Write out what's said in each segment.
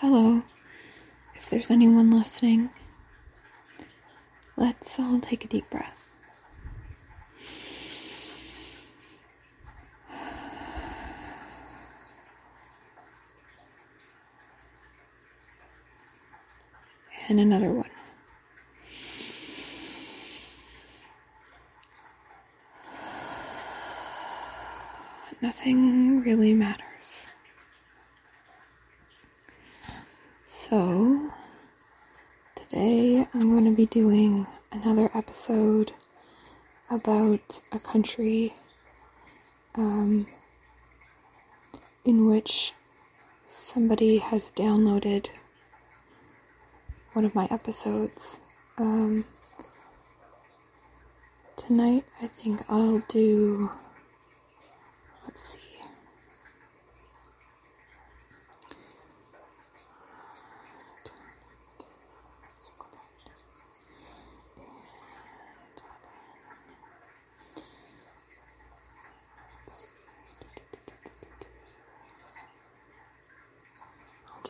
Hello, if there's anyone listening, let's all take a deep breath. And another one. Nothing really matters. So, today I'm going to be doing another episode about a country um, in which somebody has downloaded one of my episodes. Um, tonight, I think I'll do. Let's see.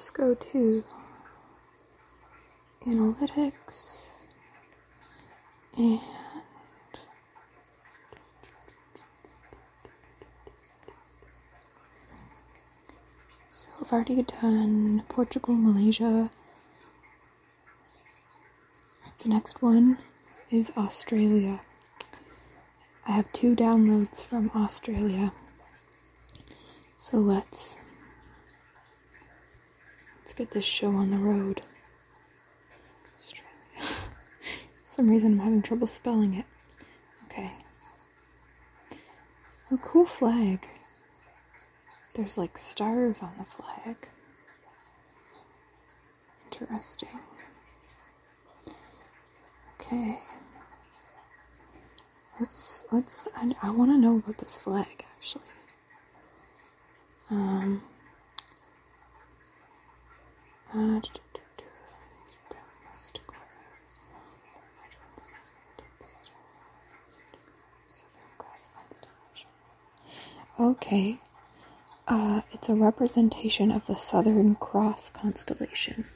Just go to analytics and so I've already done Portugal, Malaysia. The next one is Australia. I have two downloads from Australia. So let's let's get this show on the road. Some reason I'm having trouble spelling it. Okay. A cool flag. There's like stars on the flag. Interesting. Okay. Let's let's I, I want to know about this flag actually. Um uh, Okay. Uh, it's a representation of the Southern Cross constellation,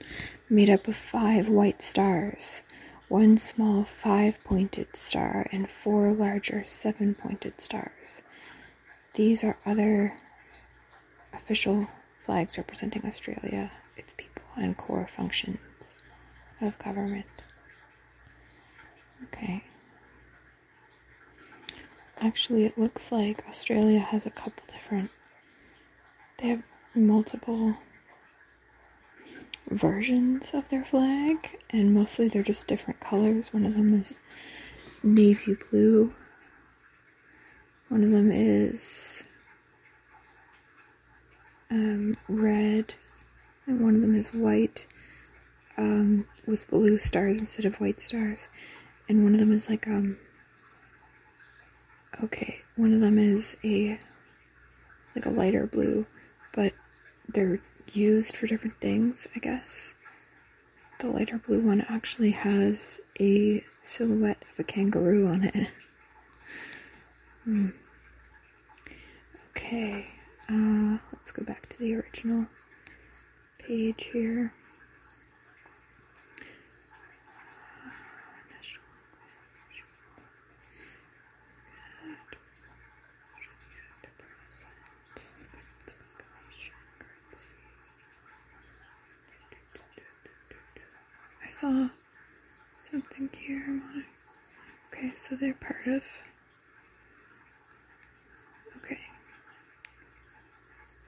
made up of five white stars, one small five pointed star, and four larger seven pointed stars. These are other official flags representing Australia, and core functions of government. Okay. Actually, it looks like Australia has a couple different. They have multiple versions of their flag, and mostly they're just different colors. One of them is navy blue, one of them is um, red, and one of them is white um, with blue stars instead of white stars, and one of them is like um okay, one of them is a like a lighter blue, but they're used for different things, I guess. The lighter blue one actually has a silhouette of a kangaroo on it. Hmm. Okay, uh, let's go back to the original page here. I saw something here. Okay, so they're part of. Okay.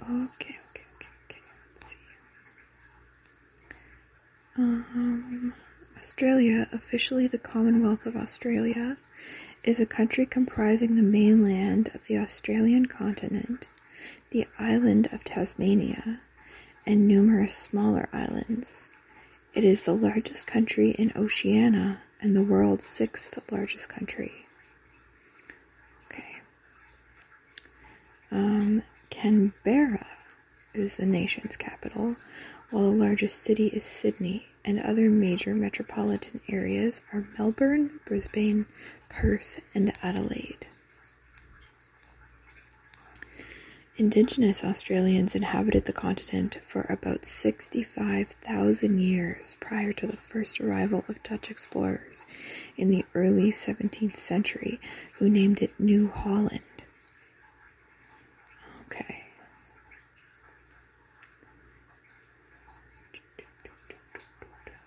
Okay. Let's see. Um, Australia, officially the Commonwealth of Australia, is a country comprising the mainland of the Australian continent, the island of Tasmania, and numerous smaller islands. It is the largest country in Oceania and the world's sixth largest country. Okay. Um, Canberra is the nation's capital, while the largest city is Sydney, and other major metropolitan areas are Melbourne, Brisbane, Perth, and Adelaide. Indigenous Australians inhabited the continent for about 65,000 years prior to the first arrival of Dutch explorers in the early 17th century, who named it New Holland. Okay.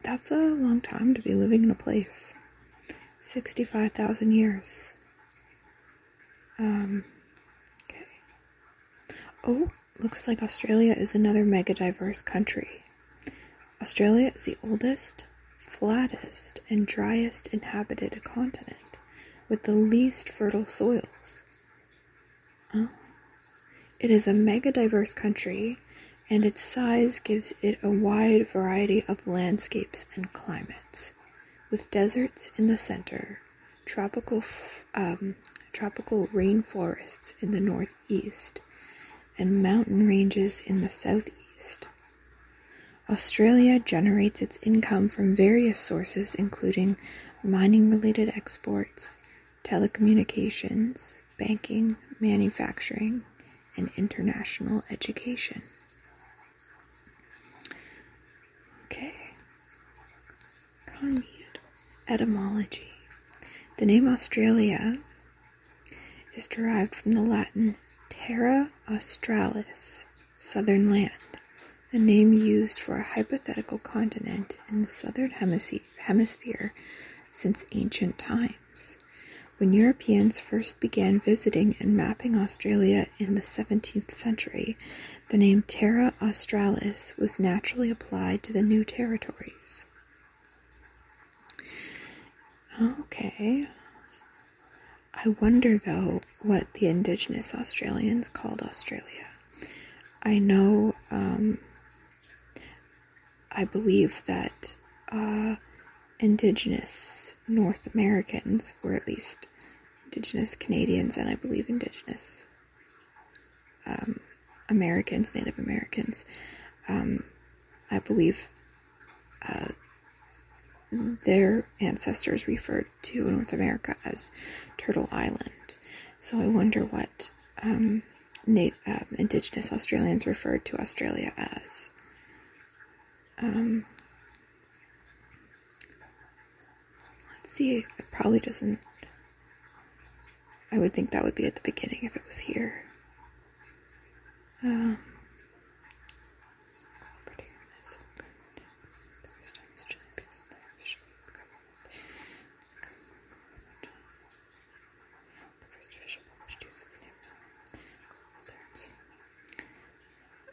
That's a long time to be living in a place. 65,000 years. Um, okay. Oh, looks like Australia is another mega diverse country. Australia is the oldest, flattest, and driest inhabited continent with the least fertile soils. Oh. It is a mega diverse country, and its size gives it a wide variety of landscapes and climates with deserts in the center, tropical um, tropical rainforests in the northeast, and mountain ranges in the southeast. Australia generates its income from various sources, including mining related exports, telecommunications, banking, manufacturing, and international education. Okay. Etymology The name Australia is derived from the Latin terra australis, southern land, a name used for a hypothetical continent in the southern hemisphere since ancient times. When Europeans first began visiting and mapping Australia in the 17th century, the name Terra Australis was naturally applied to the new territories. Okay. I wonder though what the Indigenous Australians called Australia. I know, um, I believe that uh, Indigenous North Americans, or at least Indigenous Canadians, and I believe Indigenous um, Americans, Native Americans, um, I believe uh, their ancestors referred to North America as Turtle Island. So I wonder what um, Nat- uh, Indigenous Australians referred to Australia as. Um, see, it probably doesn't. I would think that would be at the beginning if it was here. Um,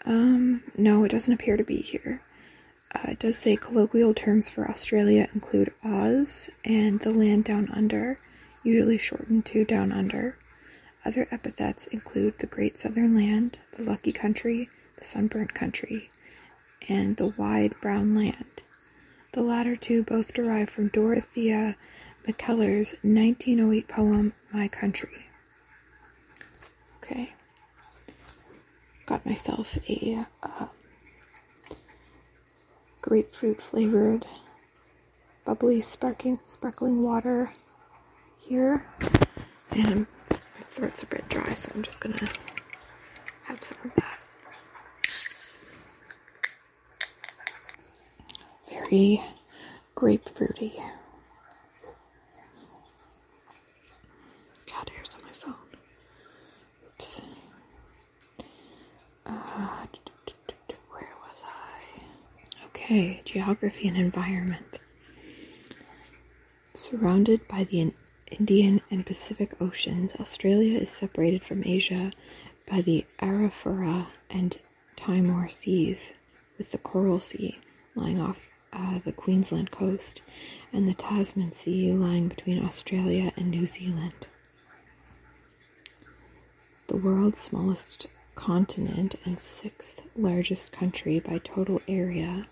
Um, no, it doesn't appear to be here. Uh, it does say colloquial terms for Australia include Oz and the land down under, usually shortened to down under. Other epithets include the Great Southern Land, the Lucky Country, the Sunburnt Country, and the Wide Brown Land. The latter two both derive from Dorothea Mackellar's 1908 poem, My Country. Okay got myself a uh, grapefruit flavored bubbly sparkling sparkling water here. And my throat's a bit dry so I'm just gonna have some of that. Very grapefruity Okay, geography and environment. Surrounded by the Indian and Pacific Oceans, Australia is separated from Asia by the Arafura and Timor Seas, with the Coral Sea lying off uh, the Queensland coast and the Tasman Sea lying between Australia and New Zealand. The world's smallest continent and sixth largest country by total area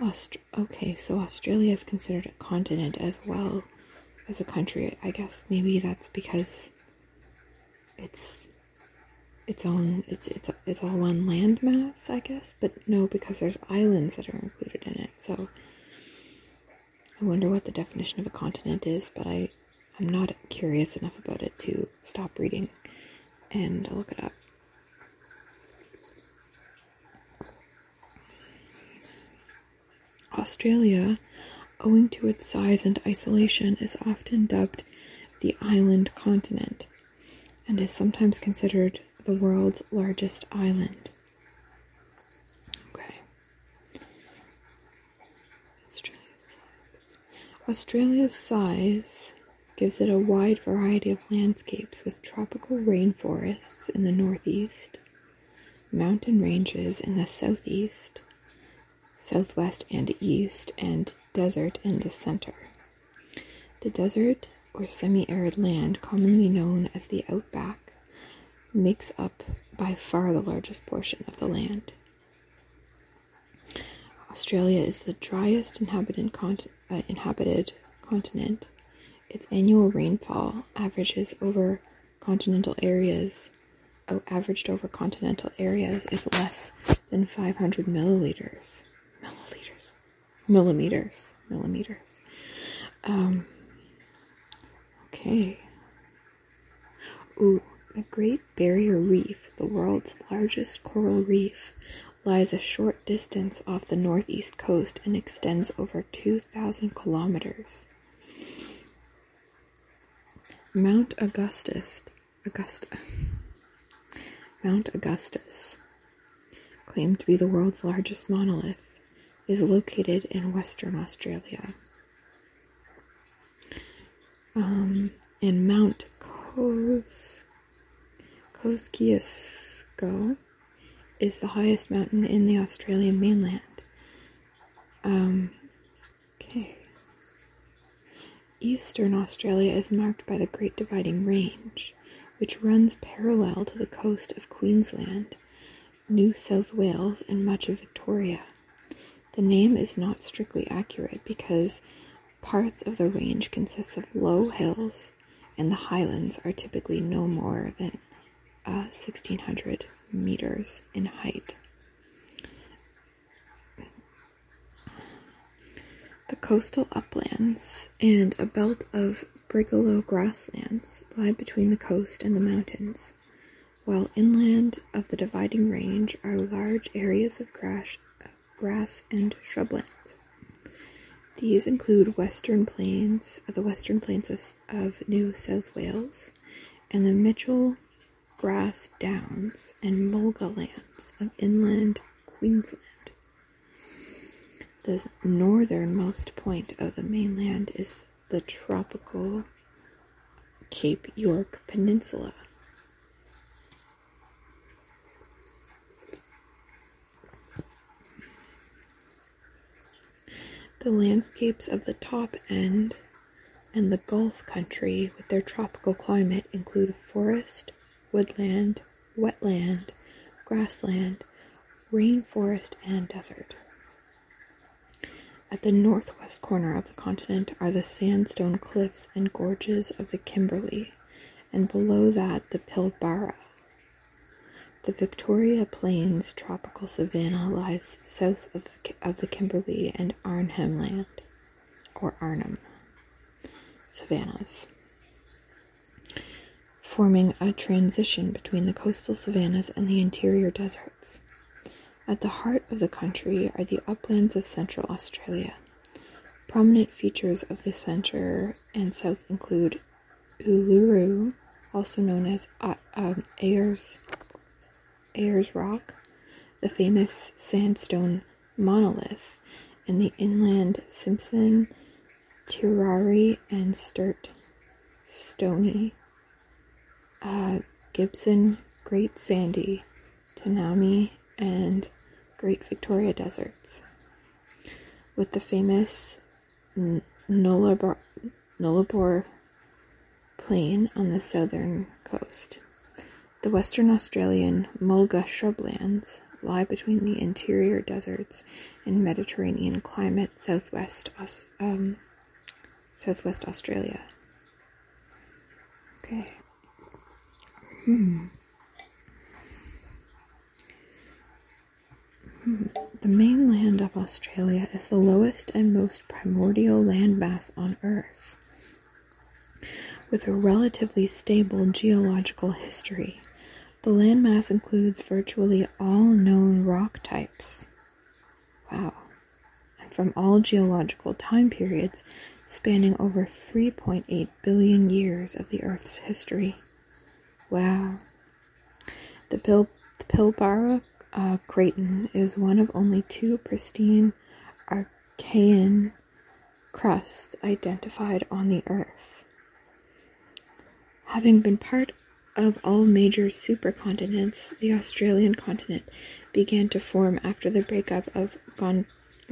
Aust- okay, so Australia is considered a continent as well as a country. I guess maybe that's because it's its own it's it's it's all one landmass, I guess, but no because there's islands that are included in it. So I wonder what the definition of a continent is, but I I'm not curious enough about it to stop reading and look it up. Australia, owing to its size and isolation, is often dubbed the island continent and is sometimes considered the world's largest island. Okay. Australia's size. Australia's size gives it a wide variety of landscapes with tropical rainforests in the northeast, mountain ranges in the southeast, southwest and east, and desert in the center. The desert or semi arid land, commonly known as the outback, makes up by far the largest portion of the land. Australia is the driest inhabited, uh, inhabited continent. Its annual rainfall averages over continental areas oh, averaged over continental areas is less than 500 milliliters milliliters. Millimeters. Millimeters. Um, okay. Ooh the Great Barrier Reef, the world's largest coral reef, lies a short distance off the northeast coast and extends over 2,000 kilometers. Mount Augustus, Augusta, Mount Augustus, claimed to be the world's largest monolith, is located in Western Australia. Um, and Mount Kos Kosciuszko is the highest mountain in the Australian mainland. Um, okay. Eastern Australia is marked by the Great Dividing Range, which runs parallel to the coast of Queensland, New South Wales, and much of Victoria. The name is not strictly accurate because parts of the range consist of low hills, and the highlands are typically no more than uh, 1600 meters in height. The coastal uplands and a belt of brigalow grasslands lie between the coast and the mountains, while inland of the dividing range are large areas of grass, grass and shrublands. These include western plains, the western plains of, of New South Wales, and the Mitchell grass downs and mulga lands of inland Queensland. The northernmost point of the mainland is the tropical Cape York Peninsula. The landscapes of the top end and the Gulf country with their tropical climate include forest, woodland, wetland, grassland, rainforest, and desert. At the northwest corner of the continent are the sandstone cliffs and gorges of the Kimberley, and below that the Pilbara. The Victoria Plains tropical savanna lies south of the, of the Kimberley and Arnhem Land, or Arnhem savannas forming a transition between the coastal savannas and the interior deserts. At the heart of the country are the uplands of central Australia. Prominent features of the centre and south include Uluru, also known as uh, um, Ayers, Ayers Rock, the famous sandstone monolith, and the inland Simpson, Tirari, and Sturt Stony uh, Gibson, Great Sandy, Tanami, and Great Victoria Deserts, with the famous Nullarbor, Nullarbor Plain on the southern coast. The Western Australian mulga shrublands lie between the interior deserts and Mediterranean climate southwest um, southwest Australia. Okay. Hmm. The mainland of Australia is the lowest and most primordial landmass on Earth. With a relatively stable geological history, the landmass includes virtually all known rock types. Wow. And from all geological time periods spanning over 3.8 billion years of the Earth's history. Wow. The, Pil- the Pilbara uh, Craton is one of only two pristine Archean crusts identified on the Earth. Having been part of all major supercontinents, the Australian continent began to form after the breakup of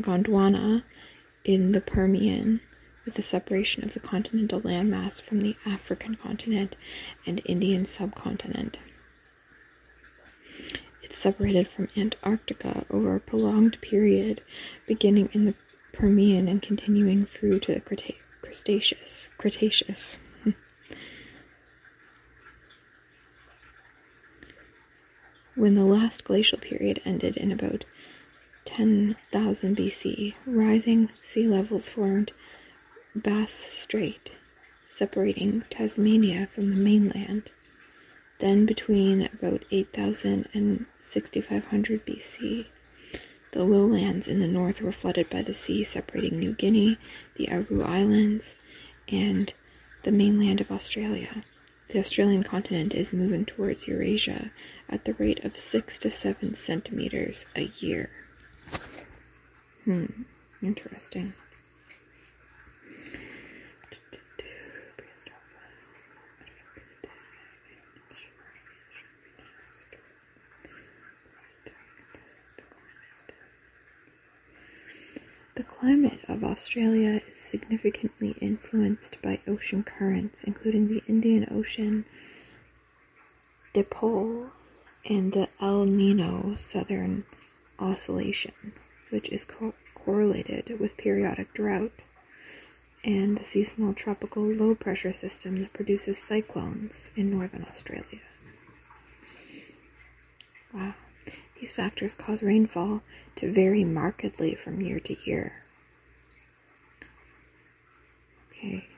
Gondwana in the Permian, with the separation of the continental landmass from the African continent and Indian subcontinent. It separated from Antarctica over a prolonged period, beginning in the Permian and continuing through to the Cretaceous. Cretaceous. When the last glacial period ended in about 10,000 BC, rising sea levels formed Bass Strait, separating Tasmania from the mainland. Then, between about 8000 and 6500 BC, the lowlands in the north were flooded by the sea, separating New Guinea, the Aru Islands, and the mainland of Australia. The Australian continent is moving towards Eurasia at the rate of 6 to 7 centimeters a year. Hmm, interesting. The climate of Australia is significantly influenced by ocean currents, including the Indian Ocean Dipole and the El Nino Southern Oscillation, which is co- correlated with periodic drought, and the seasonal tropical low pressure system that produces cyclones in northern Australia. Wow. These factors cause rainfall to vary markedly from year to year. Okay.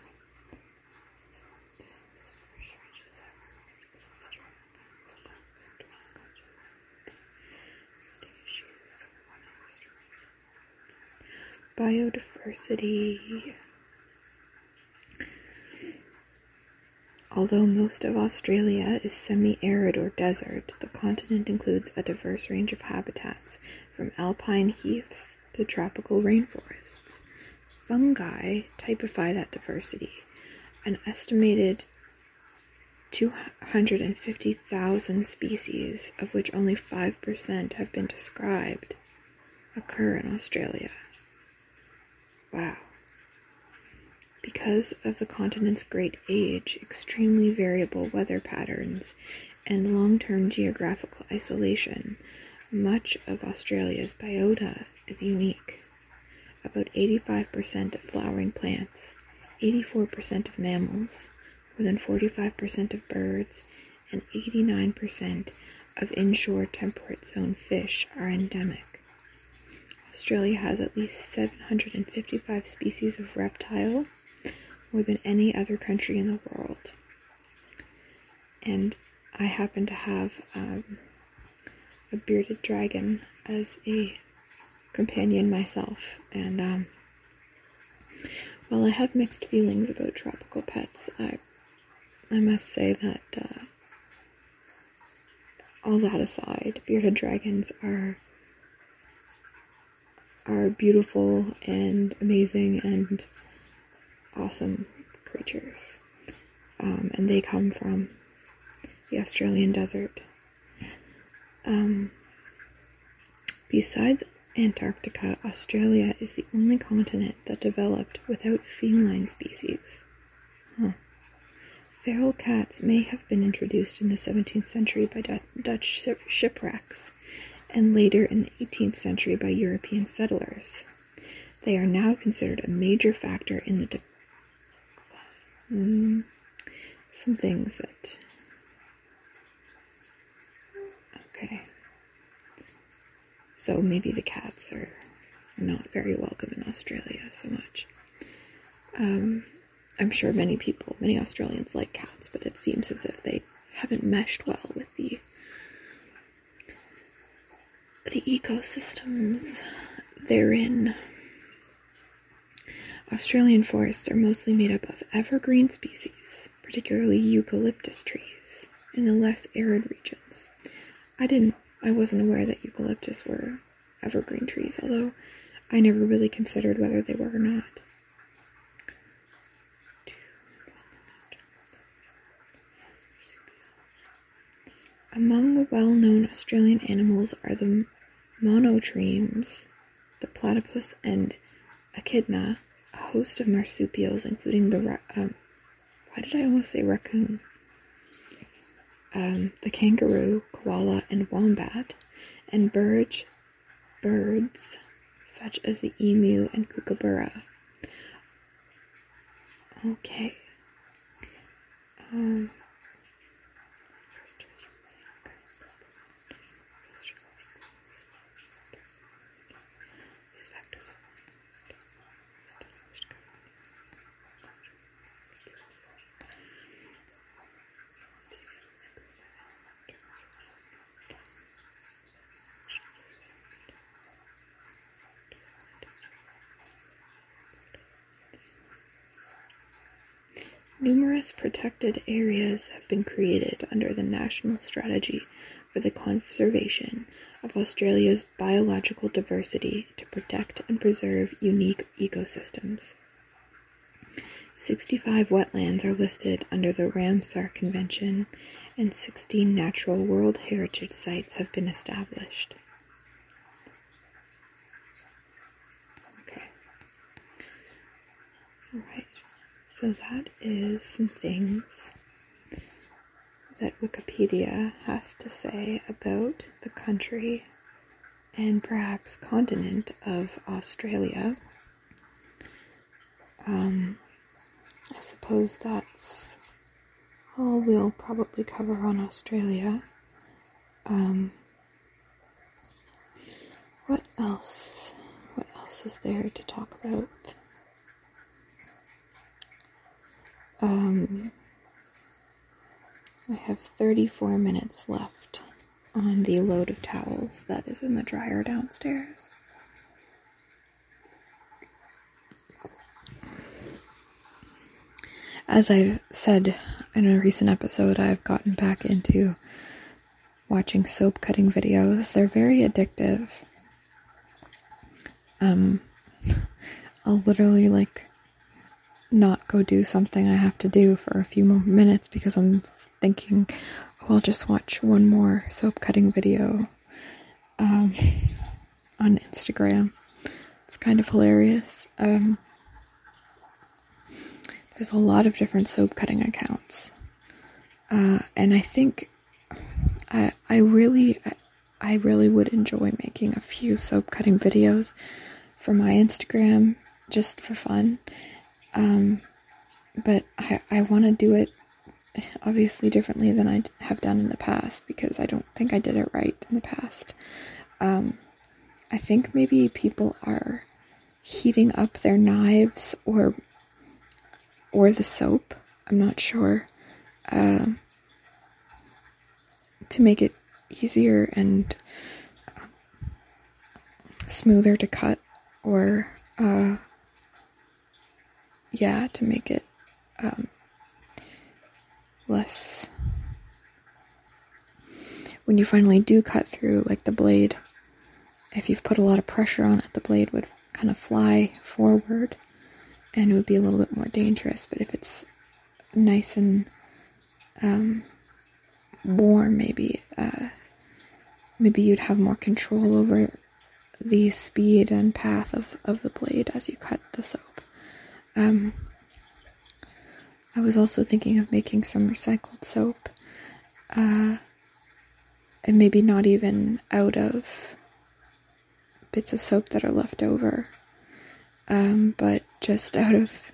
Biodiversity. Although most of Australia is semi arid or desert, the continent includes a diverse range of habitats, from alpine heaths to tropical rainforests. Fungi typify that diversity. An estimated 250,000 species, of which only 5% have been described, occur in Australia. Wow. Because of the continent's great age, extremely variable weather patterns, and long term geographical isolation, much of Australia's biota is unique. About 85% of flowering plants, 84% of mammals, more than 45% of birds, and 89% of inshore temperate zone fish are endemic. Australia has at least 755 species of reptile, more than any other country in the world. And I happen to have um, a bearded dragon as a companion myself. And um, while I have mixed feelings about tropical pets, I I must say that uh, all that aside, bearded dragons are are beautiful and amazing and awesome creatures. Um, and they come from the Australian desert. Um, besides Antarctica, Australia is the only continent that developed without feline species. Huh. Feral cats may have been introduced in the 17th century by Dutch shipwrecks and later in the 18th century by European settlers. They are now considered a major factor in the Mm, some things that. Okay. So maybe the cats are not very welcome in Australia so much. Um, I'm sure many people, many Australians like cats, but it seems as if they haven't meshed well with the the ecosystems they're. Australian forests are mostly made up of evergreen species, particularly eucalyptus trees, in the less arid regions. I didn't, I wasn't aware that eucalyptus were evergreen trees, although I never really considered whether they were or not. Among the well-known Australian animals are the monotremes, the platypus, and echidna, a host of marsupials, including the um, why did I almost say raccoon? Um, the kangaroo, koala, and wombat, and birds, birds such as the emu and kookaburra. Okay. Um, Numerous protected areas have been created under the National Strategy for the Conservation of Australia's Biological Diversity to protect and preserve unique ecosystems. 65 wetlands are listed under the Ramsar Convention, and 16 natural World Heritage Sites have been established. Okay. All right. So that is some things that Wikipedia has to say about the country and perhaps continent of Australia. Um, I suppose that's all we'll probably cover on Australia. Um, what else? What else is there to talk about? Um, I have 34 minutes left on the load of towels that is in the dryer downstairs. As I've said in a recent episode, I've gotten back into watching soap cutting videos. They're very addictive. Um, I'll literally like not go do something I have to do for a few more minutes because I'm thinking, oh, I'll just watch one more soap cutting video um, on Instagram. It's kind of hilarious. Um, there's a lot of different soap cutting accounts, uh, and I think I I really I really would enjoy making a few soap cutting videos for my Instagram just for fun um, but I, I want to do it obviously differently than I have done in the past because I don't think I did it right in the past. Um, I think maybe people are heating up their knives or or the soap. I'm not sure. Uh, to make it easier and uh, smoother to cut or uh, yeah, to make it um, less. When you finally do cut through, like the blade, if you've put a lot of pressure on it, the blade would kind of fly forward and it would be a little bit more dangerous. But if it's nice and um, warm, maybe uh, maybe you'd have more control over the speed and path of, of the blade as you cut the soap. Um, I was also thinking of making some recycled soap. Uh, and maybe not even out of bits of soap that are left over, um, but just out of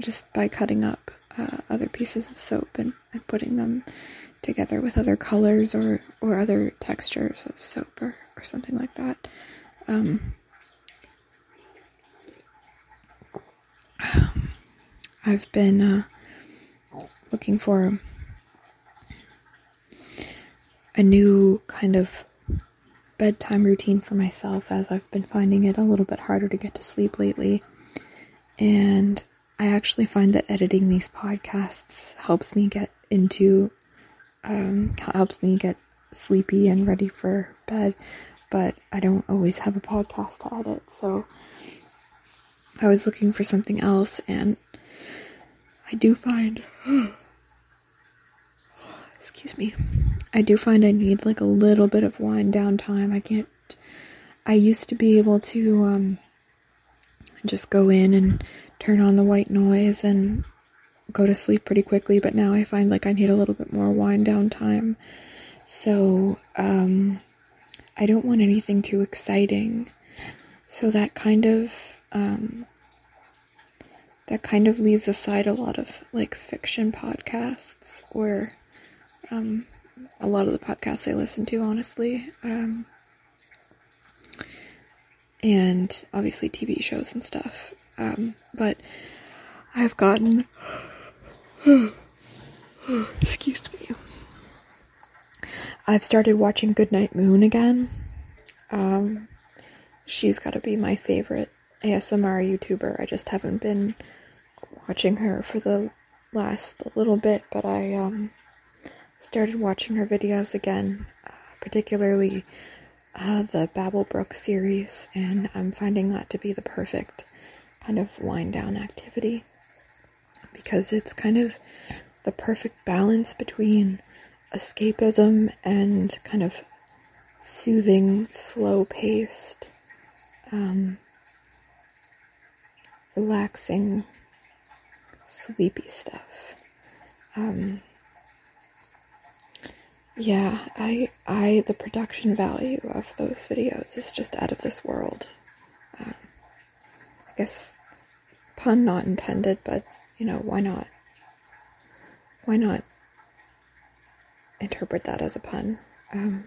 just by cutting up uh, other pieces of soap and, and putting them together with other colors or, or other textures of soap or, or something like that. Um, I've been uh, looking for a new kind of bedtime routine for myself as I've been finding it a little bit harder to get to sleep lately. And I actually find that editing these podcasts helps me get into, um, helps me get sleepy and ready for bed. But I don't always have a podcast to edit, so I was looking for something else, and I do find. excuse me. I do find I need like a little bit of wind down time. I can't. I used to be able to um, just go in and turn on the white noise and go to sleep pretty quickly, but now I find like I need a little bit more wind down time. So, um, I don't want anything too exciting. So that kind of, um, that kind of leaves aside a lot of like fiction podcasts or um, a lot of the podcasts I listen to, honestly. Um, and obviously TV shows and stuff. Um, but I've gotten. excuse me. I've started watching Goodnight Moon again. Um, she's got to be my favorite ASMR YouTuber. I just haven't been watching her for the last little bit, but I um started watching her videos again, uh, particularly uh, the Babblebrook series, and I'm finding that to be the perfect kind of wind down activity because it's kind of the perfect balance between escapism and kind of soothing, slow paced, um, relaxing, sleepy stuff. Um, yeah, I, I, the production value of those videos is just out of this world. Um, I guess pun not intended, but you know, why not? Why not interpret that as a pun? Um,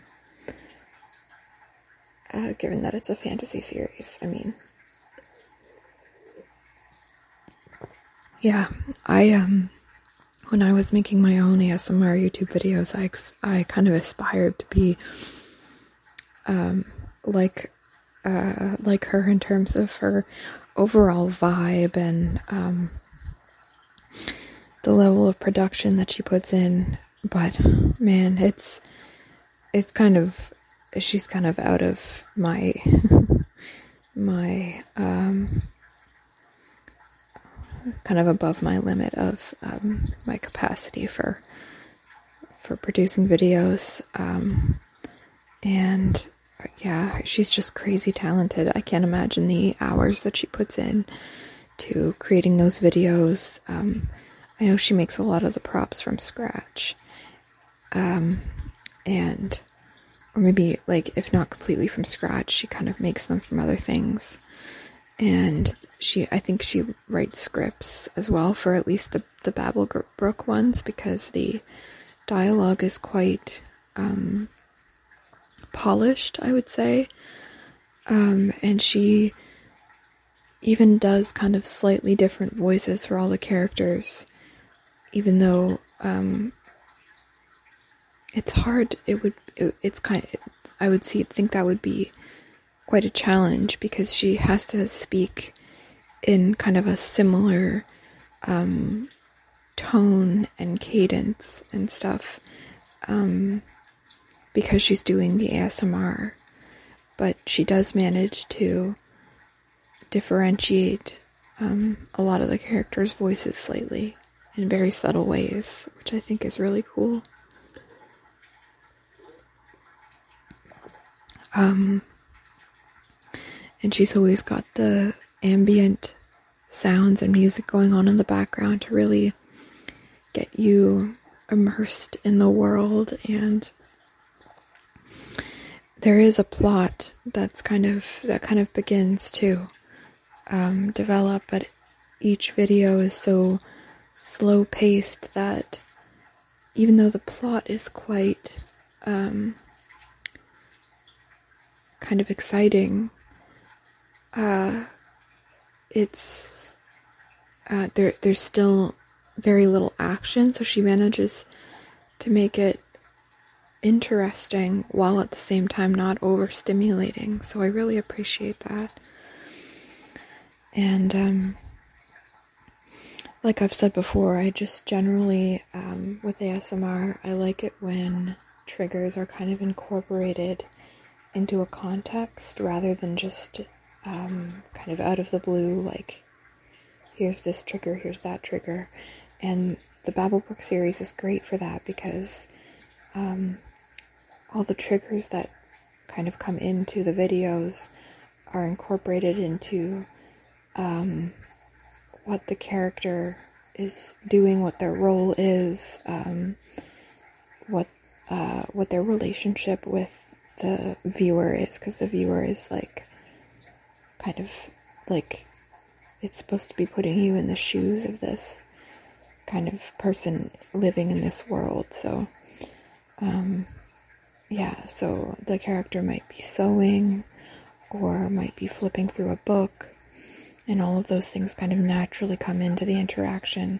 uh, given that it's a fantasy series, I mean, yeah, I um when I was making my own ASMR YouTube videos, I I kind of aspired to be um, like uh, like her in terms of her overall vibe and um, the level of production that she puts in. But man, it's it's kind of she's kind of out of my my um kind of above my limit of um, my capacity for for producing videos. Um, and yeah, she's just crazy talented. I can't imagine the hours that she puts in to creating those videos. Um, I know she makes a lot of the props from scratch. Um, and, or maybe like, if not completely from scratch, she kind of makes them from other things and she I think she writes scripts as well for at least the the Babblebrook ones because the dialogue is quite um, polished, I would say, um, and she even does kind of slightly different voices for all the characters, even though um, it's hard. It would it, it's kind. Of, I would see think that would be quite a challenge because she has to speak in kind of a similar um, tone and cadence and stuff um, because she's doing the ASMR. But she does manage to differentiate um, a lot of the characters' voices slightly in very subtle ways, which I think is really cool. Um, and she's always got the ambient sounds and music going on in the background to really get you immersed in the world. And there is a plot that's kind of that kind of begins to um, develop but each video is so slow paced that even though the plot is quite um, kind of exciting uh, it's uh, there. There's still very little action, so she manages to make it interesting while at the same time not overstimulating. So I really appreciate that. And um, like I've said before, I just generally, um, with ASMR, I like it when triggers are kind of incorporated into a context rather than just um, kind of out of the blue, like here's this trigger, here's that trigger. And the Babblebook series is great for that because um, all the triggers that kind of come into the videos are incorporated into um, what the character is doing, what their role is, um, what uh, what their relationship with the viewer is, because the viewer is like kind of like it's supposed to be putting you in the shoes of this kind of person living in this world. So, um, yeah, so the character might be sewing or might be flipping through a book and all of those things kind of naturally come into the interaction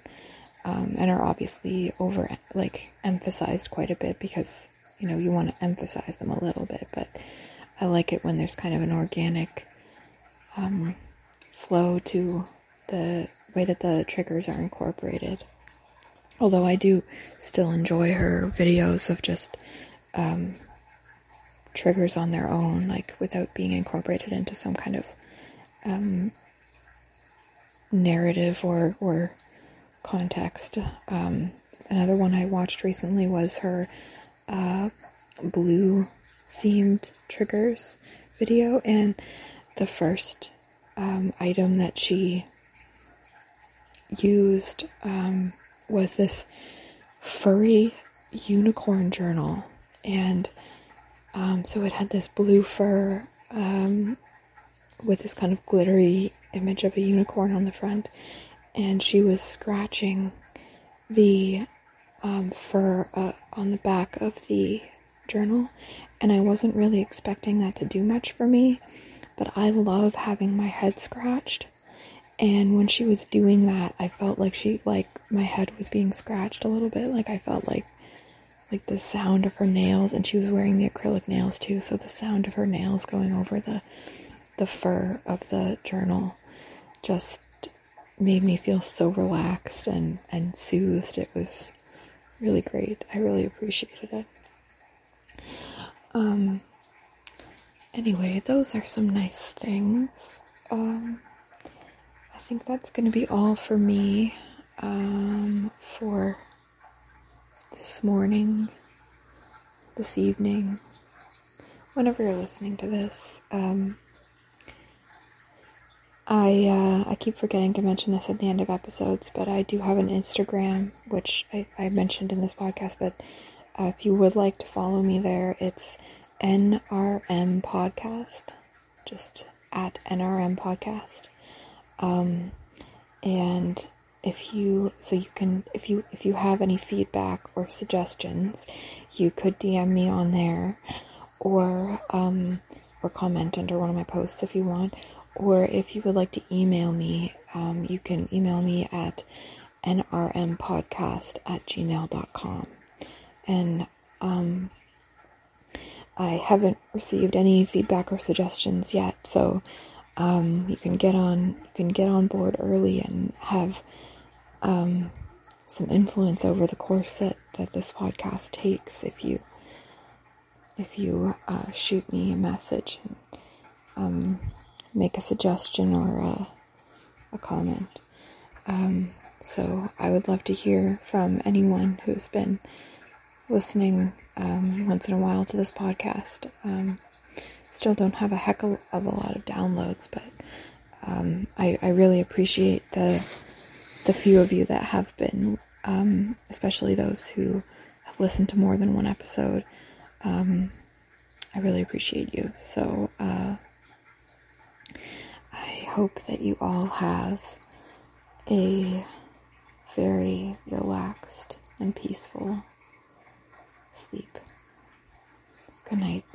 um, and are obviously over like emphasized quite a bit because you know you want to emphasize them a little bit but i like it when there's kind of an organic um, flow to the way that the triggers are incorporated although i do still enjoy her videos of just um, triggers on their own like without being incorporated into some kind of um, narrative or or context. Um, another one I watched recently was her uh, blue themed triggers video, and the first um, item that she used um, was this furry unicorn journal, and um, so it had this blue fur um, with this kind of glittery image of a unicorn on the front, and she was scratching the um, fur uh, on the back of the journal, and I wasn't really expecting that to do much for me, but I love having my head scratched. And when she was doing that, I felt like she like my head was being scratched a little bit. Like I felt like like the sound of her nails and she was wearing the acrylic nails too, so the sound of her nails going over the the fur of the journal just made me feel so relaxed and, and soothed. It was really great. I really appreciated it. Um, anyway, those are some nice things. Um, I think that's going to be all for me um, for this morning, this evening, whenever you're listening to this. Um, I uh, I keep forgetting to mention this at the end of episodes, but I do have an Instagram, which I, I mentioned in this podcast. But uh, if you would like to follow me there, it's NRM Podcast, just at NRM Podcast. Um, and if you so you can if you if you have any feedback or suggestions, you could DM me on there, or um, or comment under one of my posts if you want or if you would like to email me, um, you can email me at nrmpodcast at gmail.com. And um, I haven't received any feedback or suggestions yet, so um, you can get on you can get on board early and have um, some influence over the course that, that this podcast takes if you if you uh, shoot me a message and um, make a suggestion or a, a comment. Um, so I would love to hear from anyone who's been listening um, once in a while to this podcast. Um, still don't have a heck of a lot of downloads, but um, I, I, really appreciate the the few of you that have been, um, especially those who have listened to more than one episode. Um, I really appreciate you. So. Uh, I hope that you all have a very relaxed and peaceful sleep. Good night.